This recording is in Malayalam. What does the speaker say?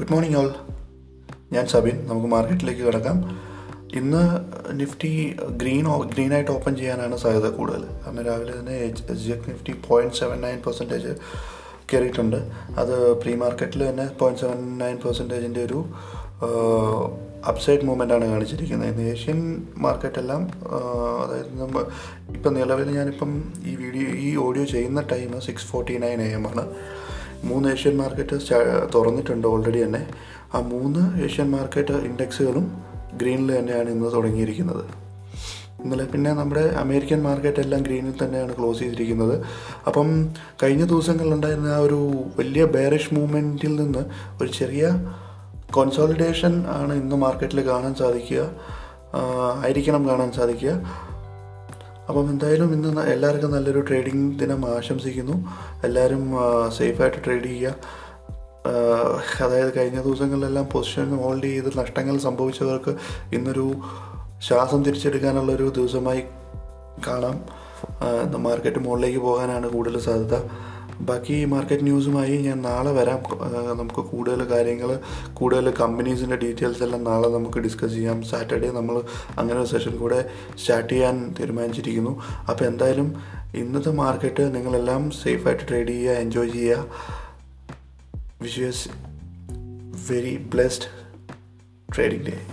ഗുഡ് മോർണിംഗ് ഓൾ ഞാൻ സബിൻ. നമുക്ക് മാർക്കറ്റിലേക്ക് കിടക്കാം. ഇന്ന് നിഫ്റ്റി ഗ്രീൻ ഗ്രീനായിട്ട് ഓപ്പൺ ചെയ്യാനാണ് സാധ്യത കൂടുതൽ. കാരണം രാവിലെ തന്നെ H G F Nifty point seven nine percentage കയറിയിട്ടുണ്ട്. അത് പ്രീ മാർക്കറ്റിൽ തന്നെ പോയിന്റ് സെവൻ നയൻ പെർസെന്റേജിന്റെ ഒരു അപ്സൈഡ് മൂവ്മെന്റ് ആണ് കാണിച്ചിരിക്കുന്നത്. ഇന്ന് ഏഷ്യൻ മാർക്കറ്റെല്ലാം അതായത് നമ്മൾ ഇപ്പം നിലവിൽ ഞാനിപ്പം ഈ വീഡിയോ ഈ ഓഡിയോ ചെയ്യുന്ന time six forty nine A M ആണ്. മൂന്ന് ഏഷ്യൻ മാർക്കറ്റ് തുറന്നിട്ടുണ്ട് ഓൾറെഡി തന്നെ. ആ മൂന്ന് ഏഷ്യൻ മാർക്കറ്റ് ഇൻഡെക്സുകളും ഗ്രീനിൽ തന്നെയാണ് ഇന്ന് തുടങ്ങിയിരിക്കുന്നത്. ഇന്നലെ പിന്നെ നമ്മുടെ അമേരിക്കൻ മാർക്കറ്റ് എല്ലാം ഗ്രീനിൽ തന്നെയാണ് ക്ലോസ് ചെയ്തിരിക്കുന്നത്. അപ്പം കഴിഞ്ഞ ദിവസങ്ങളിലുണ്ടായിരുന്ന ആ ഒരു വലിയ ബെയറിഷ് മൂവ്മെന്റിൽ നിന്ന് ഒരു ചെറിയ കോൺസോളിഡേഷൻ ആണ് ഇന്ന് മാർക്കറ്റിൽ കാണാൻ സാധിക്കുക. ആയിരിക്കണം കാണാൻ സാധിക്കുക. അപ്പം എന്തായാലും ഇന്ന് എല്ലാവർക്കും നല്ലൊരു ട്രേഡിംഗ് ദിനം ആശംസിക്കുന്നു. എല്ലാവരും സേഫായിട്ട് ട്രേഡ് ചെയ്യുക. അതായത് കഴിഞ്ഞ ദിവസങ്ങളിലെല്ലാം പൊസിഷൻ ഹോൾഡ് ചെയ്ത് നഷ്ടങ്ങൾ സംഭവിച്ചവർക്ക് ഇന്നൊരു ശ്വാസം തിരിച്ചെടുക്കാനുള്ള ഒരു ദിവസമായി കാണാം. മാർക്കറ്റ് മുകളിലേക്ക് പോകാനാണ് കൂടുതൽ സാധ്യത. ബാക്കി മാർക്കറ്റ് ന്യൂസുമായി ഞാൻ നാളെ വരാം. നമുക്ക് കൂടുതൽ കാര്യങ്ങൾ കൂടുതൽ കമ്പനീസിന്റെ ഡീറ്റെയിൽസ് എല്ലാം നാളെ നമുക്ക് ഡിസ്കസ് ചെയ്യാം. സാറ്റർഡേ നമ്മൾ അങ്ങനെ ഒരു സെഷൻ കൂടെ സ്റ്റാർട്ട് ചെയ്യാൻ തീരുമാനിച്ചിരിക്കുന്നു. അപ്പോൾ എന്തായാലും ഇന്നത്തെ മാർക്കറ്റ് നിങ്ങളെല്ലാം സേഫായിട്ട് ട്രേഡ് ചെയ്യുക എൻജോയ് ചെയ്യുക. Wish very blessed trading day